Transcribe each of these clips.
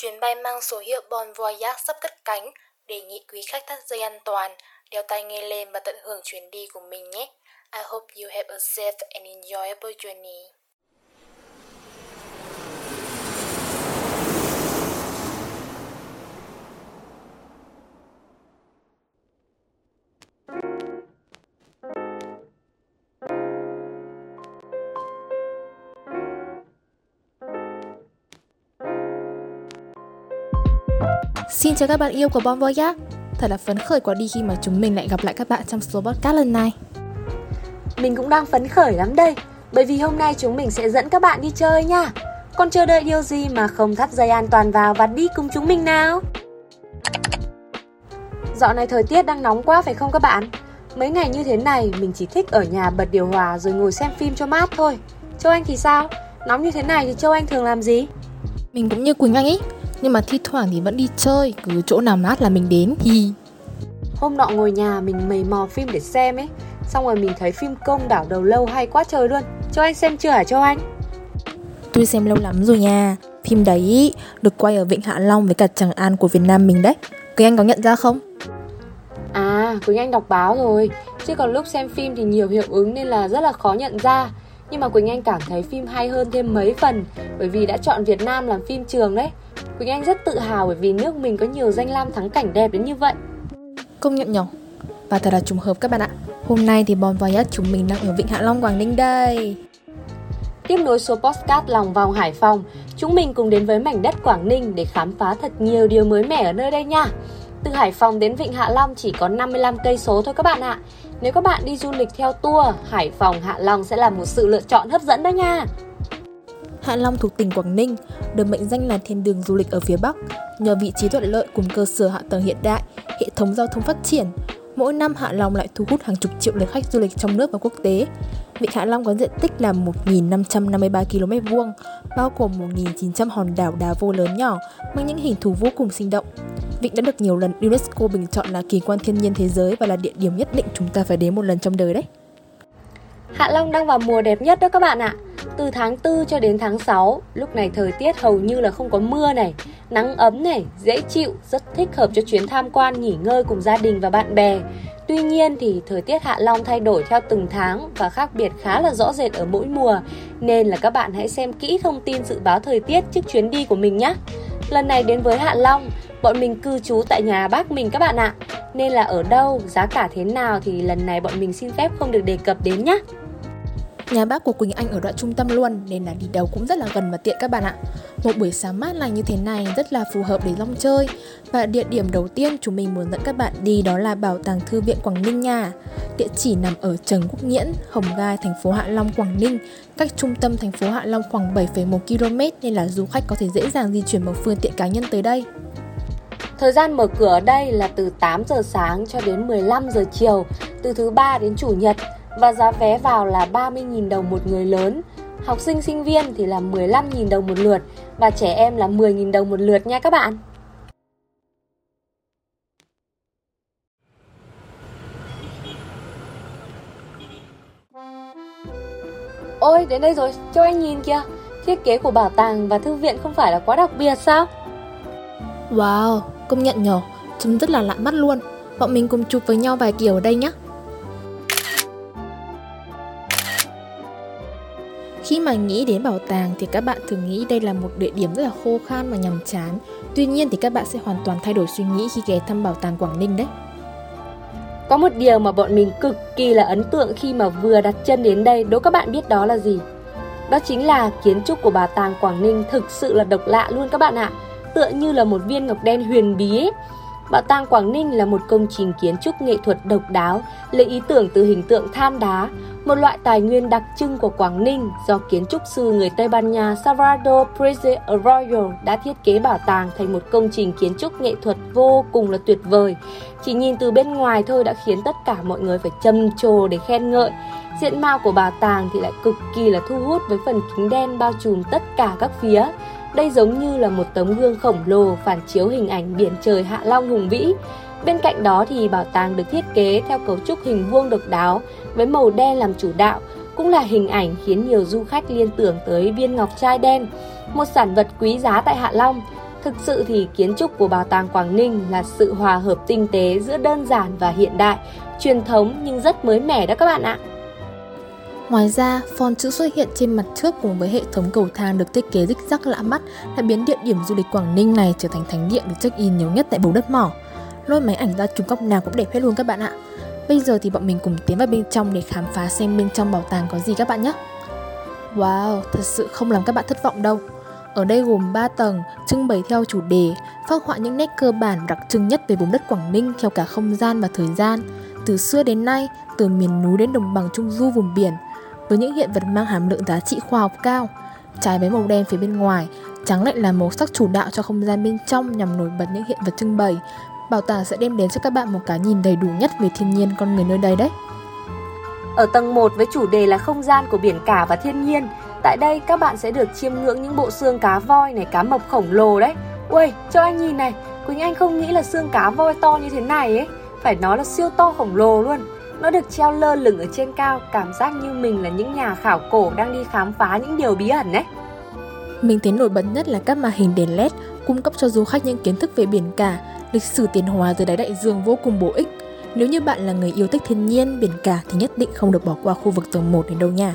Chuyến bay mang số hiệu Bon Voyage sắp cất cánh, đề nghị quý khách thắt dây an toàn, đeo tai nghe lên và tận hưởng chuyến đi của mình nhé. I hope you have a safe and enjoyable journey. Xin chào các bạn yêu của Bon Voyage Thật là phấn khởi quá đi khi mà chúng mình lại gặp lại các bạn trong số podcast lần này Mình cũng đang phấn khởi lắm đây Bởi vì hôm nay chúng mình sẽ dẫn các bạn đi chơi nha Còn chờ đợi điều gì mà không thắt dây an toàn vào và đi cùng chúng mình nào Dạo này thời tiết đang nóng quá phải không các bạn? Mấy ngày như thế này mình chỉ thích ở nhà bật điều hòa rồi ngồi xem phim cho mát thôi Châu Anh thì sao? Nóng như thế này thì Châu Anh thường làm gì? Mình cũng như Quỳnh Anh ấy nhưng mà thi thoảng thì vẫn đi chơi cứ chỗ nào mát là mình đến hi hôm nọ ngồi nhà mình mầy mò phim để xem ấy. Xong rồi mình thấy phim công đảo đầu lâu hay quá trời luôn. Cho anh xem chưa hả cho anh? Tôi xem lâu lắm rồi nha. Phim đấy được quay ở vịnh hạ long với cả tràng an của việt nam mình đấy. Quý anh có nhận ra không? À quỳnh anh đọc báo rồi. Chứ còn lúc xem phim thì nhiều hiệu ứng nên là rất là khó nhận ra. Nhưng mà Quỳnh Anh cảm thấy phim hay hơn thêm mấy phần bởi vì đã chọn Việt Nam làm phim trường đấy. Quỳnh Anh rất tự hào bởi vì nước mình có nhiều danh lam thắng cảnh đẹp đến như vậy. Công nhận nhỉ? Và thật là trùng hợp các bạn ạ. Hôm nay thì Bon Voyage chúng mình đang ở Vịnh Hạ Long, Quảng Ninh đây. Tiếp nối số postcard lòng vòng Hải Phòng, chúng mình cùng đến với mảnh đất Quảng Ninh để khám phá thật nhiều điều mới mẻ ở nơi đây nha. Từ Hải Phòng đến Vịnh Hạ Long chỉ có 55 cây số thôi các bạn ạ. Nếu các bạn đi du lịch theo tour, Hải Phòng Hạ Long sẽ là một sự lựa chọn hấp dẫn đó nha. Hạ Long thuộc tỉnh Quảng Ninh, được mệnh danh là thiên đường du lịch ở phía Bắc. Nhờ vị trí thuận lợi cùng cơ sở hạ tầng hiện đại, hệ thống giao thông phát triển, mỗi năm Hạ Long lại thu hút hàng chục triệu lượt khách du lịch trong nước và quốc tế. Vịnh Hạ Long có diện tích là 1.553 km vuông, bao gồm 1.900 hòn đảo đá vô lớn nhỏ mang những hình thù vô cùng sinh động. Vịnh đã được nhiều lần UNESCO bình chọn là kỳ quan thiên nhiên thế giới và là địa điểm nhất định chúng ta phải đến một lần trong đời đấy. Hạ Long đang vào mùa đẹp nhất đó các bạn ạ. Từ tháng 4 cho đến tháng 6, lúc này thời tiết hầu như là không có mưa này, nắng ấm này, dễ chịu, rất thích hợp cho chuyến tham quan nghỉ ngơi cùng gia đình và bạn bè. Tuy nhiên thì thời tiết Hạ Long thay đổi theo từng tháng và khác biệt khá là rõ rệt ở mỗi mùa, nên là các bạn hãy xem kỹ thông tin dự báo thời tiết trước chuyến đi của mình nhé. Lần này đến với Hạ Long, bọn mình cư trú tại nhà bác mình các bạn ạ. Nên là ở đâu, giá cả thế nào thì lần này bọn mình xin phép không được đề cập đến nhé. Nhà bác của Quỳnh Anh ở đoạn trung tâm luôn nên là đi đâu cũng rất là gần và tiện các bạn ạ. Một buổi sáng mát lành như thế này rất là phù hợp để long chơi. Và địa điểm đầu tiên chúng mình muốn dẫn các bạn đi đó là Bảo tàng Thư viện Quảng Ninh nha. Địa chỉ nằm ở Trần Quốc Nghiễn, Hồng Gai, thành phố Hạ Long, Quảng Ninh, cách trung tâm thành phố Hạ Long khoảng 7,1 km nên là du khách có thể dễ dàng di chuyển bằng phương tiện cá nhân tới đây. Thời gian mở cửa ở đây là từ 8 giờ sáng cho đến 15 giờ chiều, từ thứ ba đến chủ nhật và giá vé vào là 30.000 đồng một người lớn. Học sinh sinh viên thì là 15.000 đồng một lượt và trẻ em là 10.000 đồng một lượt nha các bạn. Ôi, đến đây rồi, cho anh nhìn kìa. Thiết kế của bảo tàng và thư viện không phải là quá đặc biệt sao? Wow, công nhận nhỏ chúng rất là lạ mắt luôn. Bọn mình cùng chụp với nhau vài kiểu ở đây nhé. Khi mà nghĩ đến bảo tàng thì các bạn thường nghĩ đây là một địa điểm rất là khô khan và nhàm chán. Tuy nhiên thì các bạn sẽ hoàn toàn thay đổi suy nghĩ khi ghé thăm bảo tàng Quảng Ninh đấy. Có một điều mà bọn mình cực kỳ là ấn tượng khi mà vừa đặt chân đến đây, đố các bạn biết đó là gì? Đó chính là kiến trúc của bảo tàng Quảng Ninh thực sự là độc lạ luôn các bạn ạ. Tựa như là một viên ngọc đen huyền bí ấy. Bảo tàng Quảng Ninh là một công trình kiến trúc nghệ thuật độc đáo, lấy ý tưởng từ hình tượng than đá, một loại tài nguyên đặc trưng của Quảng Ninh do kiến trúc sư người Tây Ban Nha Salvador Preze Arroyo đã thiết kế bảo tàng thành một công trình kiến trúc nghệ thuật vô cùng là tuyệt vời. Chỉ nhìn từ bên ngoài thôi đã khiến tất cả mọi người phải trầm trồ để khen ngợi. Diện mạo của bảo tàng thì lại cực kỳ là thu hút với phần kính đen bao trùm tất cả các phía. Đây giống như là một tấm gương khổng lồ phản chiếu hình ảnh biển trời Hạ Long hùng vĩ. Bên cạnh đó thì bảo tàng được thiết kế theo cấu trúc hình vuông độc đáo với màu đen làm chủ đạo, cũng là hình ảnh khiến nhiều du khách liên tưởng tới viên ngọc trai đen, một sản vật quý giá tại Hạ Long. Thực sự thì kiến trúc của Bảo tàng Quảng Ninh là sự hòa hợp tinh tế giữa đơn giản và hiện đại, truyền thống nhưng rất mới mẻ đó các bạn ạ. Ngoài ra, font chữ xuất hiện trên mặt trước cùng với hệ thống cầu thang được thiết kế rích rắc lạ mắt đã biến địa điểm du lịch Quảng Ninh này trở thành thánh địa được check-in nhiều nhất tại bầu đất mỏ. Lôi máy ảnh ra chụp góc nào cũng đẹp hết luôn các bạn ạ. Bây giờ thì bọn mình cùng tiến vào bên trong để khám phá xem bên trong bảo tàng có gì các bạn nhé. Wow, thật sự không làm các bạn thất vọng đâu. Ở đây gồm 3 tầng, trưng bày theo chủ đề, phác họa những nét cơ bản đặc trưng nhất về vùng đất Quảng Ninh theo cả không gian và thời gian, từ xưa đến nay, từ miền núi đến đồng bằng trung du vùng biển, với những hiện vật mang hàm lượng giá trị khoa học cao. Trái với màu đen phía bên ngoài, trắng lại là màu sắc chủ đạo cho không gian bên trong nhằm nổi bật những hiện vật trưng bày. Bảo tàng sẽ đem đến cho các bạn một cái nhìn đầy đủ nhất về thiên nhiên con người nơi đây đấy. Ở tầng 1 với chủ đề là không gian của biển cả và thiên nhiên, tại đây các bạn sẽ được chiêm ngưỡng những bộ xương cá voi này, cá mập khổng lồ đấy. Ui, cho anh nhìn này, Quỳnh Anh không nghĩ là xương cá voi to như thế này ấy, phải nói là siêu to khổng lồ luôn. Nó được treo lơ lửng ở trên cao, cảm giác như mình là những nhà khảo cổ đang đi khám phá những điều bí ẩn đấy. Mình thấy nổi bật nhất là các màn hình đèn LED cung cấp cho du khách những kiến thức về biển cả, lịch sử tiến hóa dưới đáy đại dương vô cùng bổ ích. Nếu như bạn là người yêu thích thiên nhiên, biển cả thì nhất định không được bỏ qua khu vực tầng 1 đến đâu nha.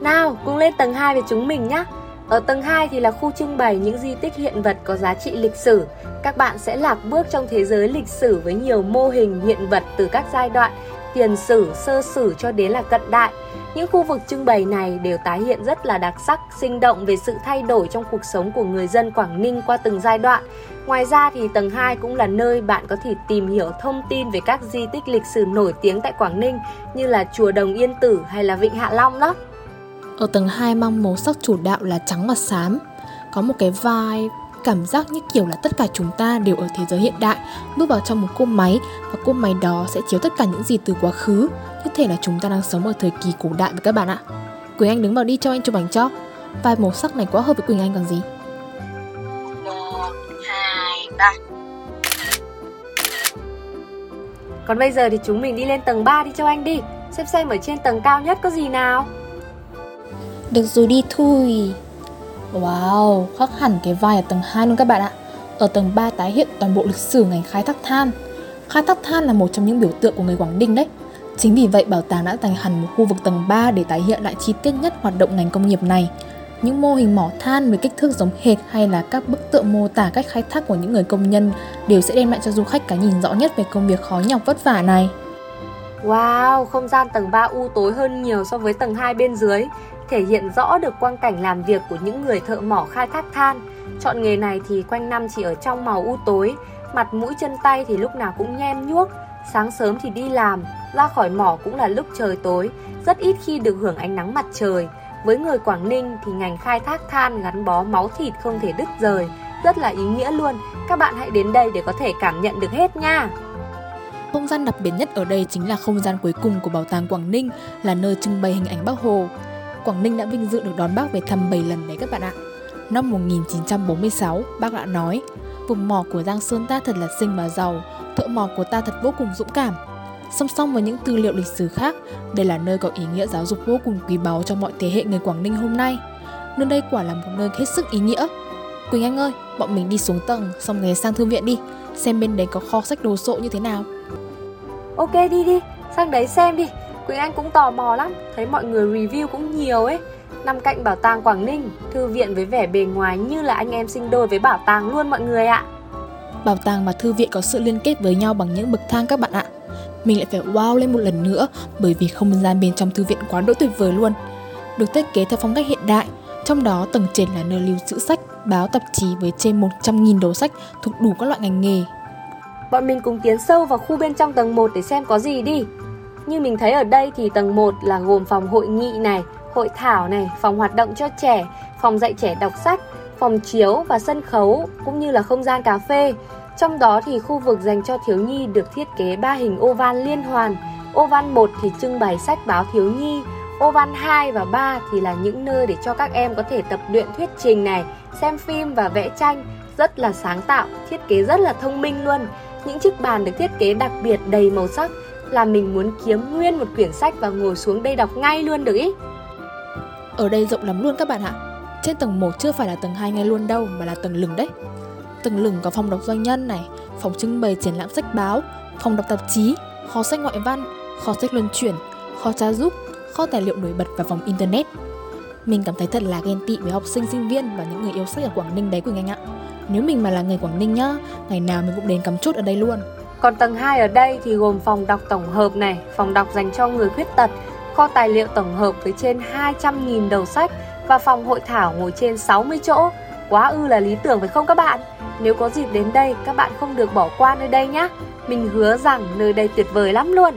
Nào, cùng lên tầng 2 với chúng mình nhé. Ở tầng 2 thì là khu trưng bày những di tích hiện vật có giá trị lịch sử. Các bạn sẽ lạc bước trong thế giới lịch sử với nhiều mô hình hiện vật từ các giai đoạn tiền sử, sơ sử cho đến là cận đại. Những khu vực trưng bày này đều tái hiện rất là đặc sắc, sinh động về sự thay đổi trong cuộc sống của người dân Quảng Ninh qua từng giai đoạn. Ngoài ra thì tầng 2 cũng là nơi bạn có thể tìm hiểu thông tin về các di tích lịch sử nổi tiếng tại Quảng Ninh như là chùa Đồng Yên Tử hay là Vịnh Hạ Long đó. Ở tầng 2 mang màu sắc chủ đạo là trắng và xám, có một cái vai cảm giác như kiểu là tất cả chúng ta đều ở thế giới hiện đại. Bước vào trong một cô máy và cô máy đó sẽ chiếu tất cả những gì từ quá khứ. Như thể là chúng ta đang sống ở thời kỳ cổ đại với các bạn ạ. Quỳnh Anh đứng vào đi cho anh chụp ảnh cho. Vai màu sắc này quá hợp với Quỳnh Anh còn gì? Một hai ba. Còn bây giờ thì chúng mình đi lên tầng 3 đi cho anh đi. Xem xem ở trên tầng cao nhất có gì nào. Được rồi đi thôi Wow, khác hẳn cái vai ở tầng 2 luôn các bạn ạ. Ở tầng 3 tái hiện toàn bộ lịch sử ngành khai thác than. Khai thác than là một trong những biểu tượng của người Quảng Ninh đấy. Chính vì vậy bảo tàng đã dành hẳn một khu vực tầng 3 để tái hiện lại chi tiết nhất hoạt động ngành công nghiệp này. Những mô hình mỏ than với kích thước giống hệt hay là các bức tượng mô tả cách khai thác của những người công nhân đều sẽ đem lại cho du khách cái nhìn rõ nhất về công việc khó nhọc vất vả này. Wow, không gian tầng 3 u tối hơn nhiều so với tầng 2 bên dưới thể hiện rõ được quang cảnh làm việc của những người thợ mỏ khai thác than. Chọn nghề này thì quanh năm chỉ ở trong màu u tối, mặt mũi chân tay thì lúc nào cũng nhem nhuốc, sáng sớm thì đi làm, ra khỏi mỏ cũng là lúc trời tối, rất ít khi được hưởng ánh nắng mặt trời. Với người Quảng Ninh thì ngành khai thác than gắn bó máu thịt không thể đứt rời, rất là ý nghĩa luôn. Các bạn hãy đến đây để có thể cảm nhận được hết nha. Không gian đặc biệt nhất ở đây chính là không gian cuối cùng của Bảo tàng Quảng Ninh là nơi trưng bày hình ảnh Bác Hồ. Quảng Ninh đã vinh dự được đón bác về thăm 7 lần đấy các bạn ạ. Năm 1946, bác đã nói, vùng mỏ của Giang Sơn ta thật là xinh và giàu, thợ mỏ của ta thật vô cùng dũng cảm. Song song với những tư liệu lịch sử khác, đây là nơi có ý nghĩa giáo dục vô cùng quý báu cho mọi thế hệ người Quảng Ninh hôm nay. Nơi đây quả là một nơi hết sức ý nghĩa. Quỳnh Anh ơi, bọn mình đi xuống tầng, xong ghé sang thư viện đi, xem bên đấy có kho sách đồ sộ như thế nào. Ok đi đi, sang đấy xem đi, Quỳnh Anh cũng tò mò lắm, thấy mọi người review cũng nhiều ấy. Nằm cạnh bảo tàng Quảng Ninh, thư viện với vẻ bề ngoài như là anh em sinh đôi với bảo tàng luôn mọi người ạ. Bảo tàng và thư viện có sự liên kết với nhau bằng những bậc thang các bạn ạ. Mình lại phải wow lên một lần nữa bởi vì không gian bên trong thư viện quá đỗi tuyệt vời luôn. Được thiết kế theo phong cách hiện đại, trong đó tầng trệt là nơi lưu trữ sách, báo tạp chí với trên 100.000 đầu sách thuộc đủ các loại ngành nghề. Bọn mình cùng tiến sâu vào khu bên trong tầng 1 để xem có gì đi. Như mình thấy ở đây thì tầng 1 là gồm phòng hội nghị này, hội thảo này, phòng hoạt động cho trẻ, phòng dạy trẻ đọc sách, phòng chiếu và sân khấu cũng như là không gian cà phê. Trong đó thì khu vực dành cho thiếu nhi được thiết kế ba hình ô van liên hoàn. Ô van 1 thì trưng bày sách báo thiếu nhi, ô van 2 và 3 thì là những nơi để cho các em có thể tập luyện thuyết trình này, xem phim và vẽ tranh, rất là sáng tạo, thiết kế rất là thông minh luôn. Những chiếc bàn được thiết kế đặc biệt đầy màu sắc là mình muốn kiếm nguyên một quyển sách và ngồi xuống đây đọc ngay luôn được ý. Ở đây rộng lắm luôn các bạn ạ. Trên tầng 1 chưa phải là tầng 2 ngay luôn đâu mà là tầng lửng đấy. Tầng lửng có phòng đọc doanh nhân này, phòng trưng bày triển lãm sách báo, phòng đọc tạp chí, kho sách ngoại văn, kho sách luân chuyển, kho tra giúp, kho tài liệu nổi bật và phòng internet. Mình cảm thấy thật là ghen tị với học sinh sinh viên và những người yêu sách ở Quảng Ninh đấy Quỳnh Anh ạ. Nếu mình mà là người Quảng Ninh nhá, ngày nào mình cũng đến cắm chốt ở đây luôn. Còn tầng 2 ở đây thì gồm phòng đọc tổng hợp này, phòng đọc dành cho người khuyết tật, kho tài liệu tổng hợp với trên 200.000 đầu sách và phòng hội thảo ngồi trên 60 chỗ. Quá ư là lý tưởng phải không các bạn? Nếu có dịp đến đây, các bạn không được bỏ qua nơi đây nhé. Mình hứa rằng nơi đây tuyệt vời lắm luôn.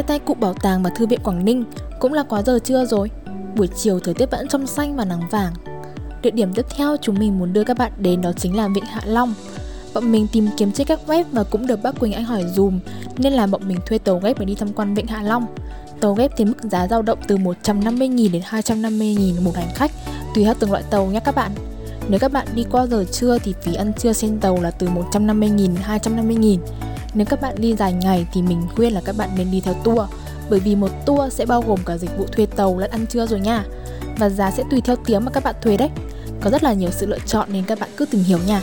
Chia tay cụ bảo tàng và thư viện Quảng Ninh cũng là quá giờ trưa rồi. Buổi chiều thời tiết vẫn trong xanh và nắng vàng. Địa điểm tiếp theo chúng mình muốn đưa các bạn đến đó chính là Vịnh Hạ Long. Bọn mình tìm kiếm trên các web và cũng được bác Quỳnh Anh hỏi dùm, nên là bọn mình thuê tàu ghép để đi tham quan Vịnh Hạ Long. Tàu ghép thì mức giá dao động từ 150.000 đến 250.000 một hành khách, tùy theo từng loại tàu nhé các bạn. Nếu các bạn đi qua giờ trưa thì phí ăn trưa trên tàu là từ 150.000 đến 250.000 nếu các bạn đi dài ngày thì mình khuyên là các bạn nên đi theo tour bởi vì một tour sẽ bao gồm cả dịch vụ thuê tàu lẫn ăn trưa rồi nha. Và giá sẽ tùy theo tiếng mà các bạn thuê đấy. Có rất là nhiều sự lựa chọn nên các bạn cứ tìm hiểu nha.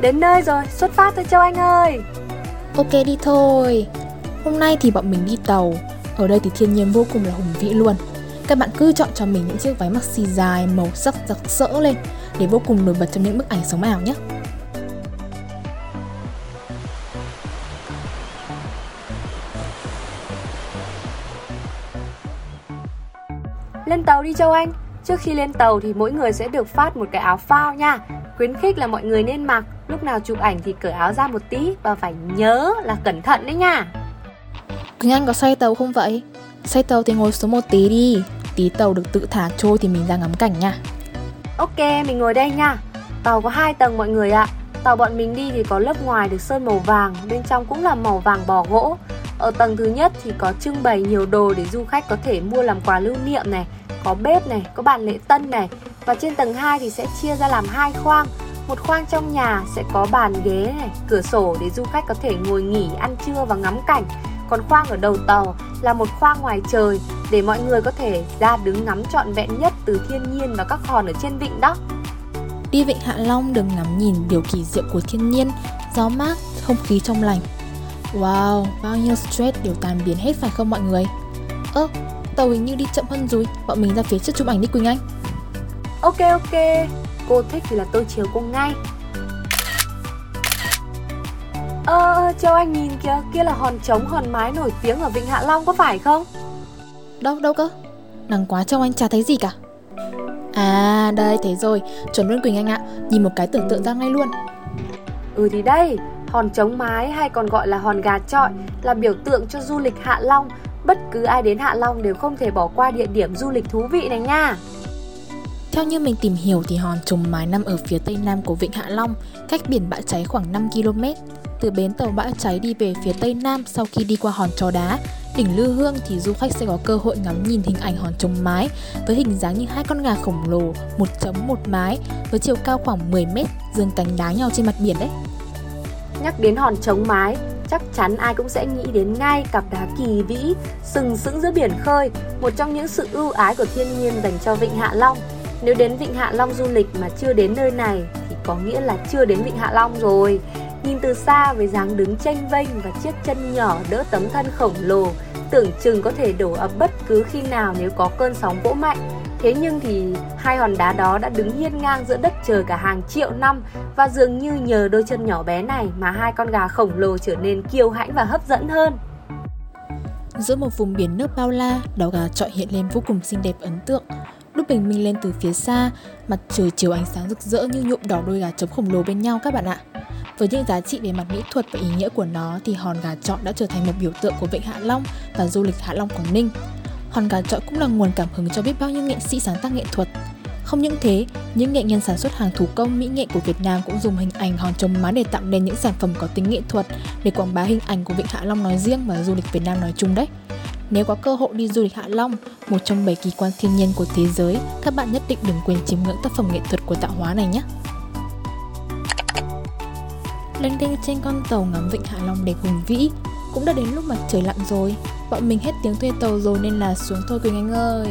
Đến nơi rồi, xuất phát thôi Châu Anh ơi. Ok đi thôi. Hôm nay thì bọn mình đi tàu. Ở đây thì thiên nhiên vô cùng là hùng vĩ luôn. Các bạn cứ chọn cho mình những chiếc váy maxi dài màu sắc rực rỡ lên để vô cùng nổi bật trong những bức ảnh sống ảo nhé. Châu Anh Trước khi lên tàu thì mỗi người sẽ được phát một cái áo phao nha. Khuyến khích là mọi người nên mặc Lúc nào chụp ảnh thì cởi áo ra một tí Và phải nhớ là cẩn thận đấy nha. Quỳnh Anh có say tàu không vậy? Say tàu thì ngồi xuống một tí đi. Tí tàu được tự thả trôi thì mình ra ngắm cảnh nha. Ok, mình ngồi đây nha. Tàu có hai tầng mọi người ạ. Tàu bọn mình đi thì có lớp ngoài được sơn màu vàng Bên trong cũng là màu vàng bò gỗ. Ở tầng thứ nhất thì có trưng bày nhiều đồ để du khách có thể mua làm quà lưu niệm này, có bếp này, có bàn lễ tân này. Và trên tầng 2 thì sẽ chia ra làm hai khoang. Một khoang trong nhà sẽ có bàn ghế này, cửa sổ để du khách có thể ngồi nghỉ, ăn trưa và ngắm cảnh. Còn khoang ở đầu tàu là một khoang ngoài trời để mọi người có thể ra đứng ngắm trọn vẹn nhất từ thiên nhiên và các hòn ở trên vịnh đó. Đi vịnh Hạ Long được ngắm nhìn điều kỳ diệu của thiên nhiên, gió mát, không khí trong lành Wow, bao nhiêu stress đều tan biến hết phải không mọi người? Ơ, tàu hình như đi chậm hơn rồi, bọn mình ra phía trước chụp ảnh đi Quỳnh Anh. Ok ok, cô thích thì là tôi chiều cô ngay. Ờ, Châu Anh nhìn kìa, kia là hòn trống hòn mái nổi tiếng ở Vịnh Hạ Long có phải không? Đâu, đâu cơ? Nắng quá Châu Anh chả thấy gì cả. À, đây thấy rồi, chuẩn luôn Quỳnh Anh ạ, nhìn một cái tưởng tượng ra ngay luôn. Ừ thì đây, Hòn trống mái hay còn gọi là hòn gà trọi là biểu tượng cho du lịch Hạ Long. Bất cứ ai đến Hạ Long đều không thể bỏ qua địa điểm du lịch thú vị này nha. Theo như mình tìm hiểu thì hòn trống mái nằm ở phía tây nam của vịnh Hạ Long, cách biển bãi cháy khoảng 5 km. Từ bến tàu bãi cháy đi về phía tây nam sau khi đi qua hòn trò đá, đỉnh Lư Hương thì du khách sẽ có cơ hội ngắm nhìn hình ảnh hòn trống mái với hình dáng như hai con gà khổng lồ, một chấm một mái với chiều cao khoảng 10 mét, dương cánh đá nhau trên mặt biển đấy. Nhắc đến hòn trống mái, chắc chắn ai cũng sẽ nghĩ đến ngay cặp đá kỳ vĩ, sừng sững giữa biển khơi, một trong những sự ưu ái của thiên nhiên dành cho Vịnh Hạ Long. Nếu đến Vịnh Hạ Long du lịch mà chưa đến nơi này thì có nghĩa là chưa đến Vịnh Hạ Long rồi. Nhìn từ xa với dáng đứng tranh vênh và chiếc chân nhỏ đỡ tấm thân khổng lồ, tưởng chừng có thể đổ ập bất cứ khi nào nếu có cơn sóng vỗ mạnh. Thế nhưng thì hai hòn đá đó đã đứng hiên ngang giữa đất trời cả hàng triệu năm và dường như nhờ đôi chân nhỏ bé này mà hai con gà khổng lồ trở nên kiêu hãnh và hấp dẫn hơn. Giữa một vùng biển nước bao la, đảo gà trọi hiện lên vô cùng xinh đẹp ấn tượng. Lúc bình minh lên từ phía xa, mặt trời chiếu ánh sáng rực rỡ như nhuộm đỏ đôi gà trống khổng lồ bên nhau các bạn ạ. Với những giá trị về mặt mỹ thuật và ý nghĩa của nó thì hòn gà trọi đã trở thành một biểu tượng của Vịnh Hạ Long và du lịch Hạ Long Quảng Ninh. Hòn gà trọi cũng là nguồn cảm hứng cho biết bao nhiêu nghệ sĩ sáng tác nghệ thuật. Không những thế, những nghệ nhân sản xuất hàng thủ công mỹ nghệ của Việt Nam cũng dùng hình ảnh hòn trống má để tạo nên những sản phẩm có tính nghệ thuật để quảng bá hình ảnh của Vịnh Hạ Long nói riêng và du lịch Việt Nam nói chung đấy. Nếu có cơ hội đi du lịch Hạ Long, một trong bảy kỳ quan thiên nhiên của thế giới, các bạn nhất định đừng quên chiêm ngưỡng tác phẩm nghệ thuật của tạo hóa này nhé. Lênh đênh trên con tàu ngắm vịnh Hạ Long đẹp hùng vĩ, cũng đã đến lúc mặt trời lặn rồi. Bọn mình hết tiếng thuê tàu rồi nên là xuống thôi Quỳnh Anh ơi.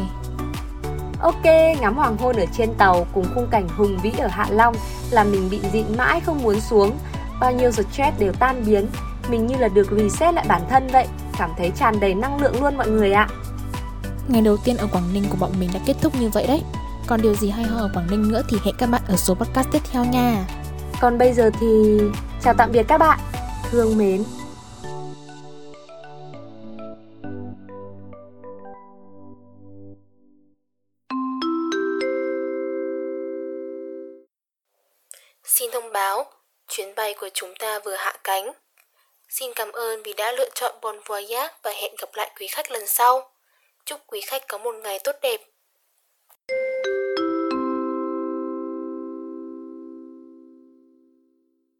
Ok, ngắm hoàng hôn ở trên tàu cùng khung cảnh hùng vĩ ở Hạ Long là mình bị dịn mãi không muốn xuống. Bao nhiêu stress đều tan biến, mình như là được reset lại bản thân vậy, cảm thấy tràn đầy năng lượng luôn mọi người ạ. Ngày đầu tiên ở Quảng Ninh của bọn mình đã kết thúc như vậy đấy. Còn điều gì hay ho ở Quảng Ninh nữa thì hẹn các bạn ở số podcast tiếp theo nha. Còn bây giờ thì chào tạm biệt các bạn. Thương mến. Của chúng ta vừa hạ cánh. Xin cảm ơn vì đã lựa chọn Bon Voyage và hẹn gặp lại quý khách lần sau. Chúc quý khách có một ngày tốt đẹp.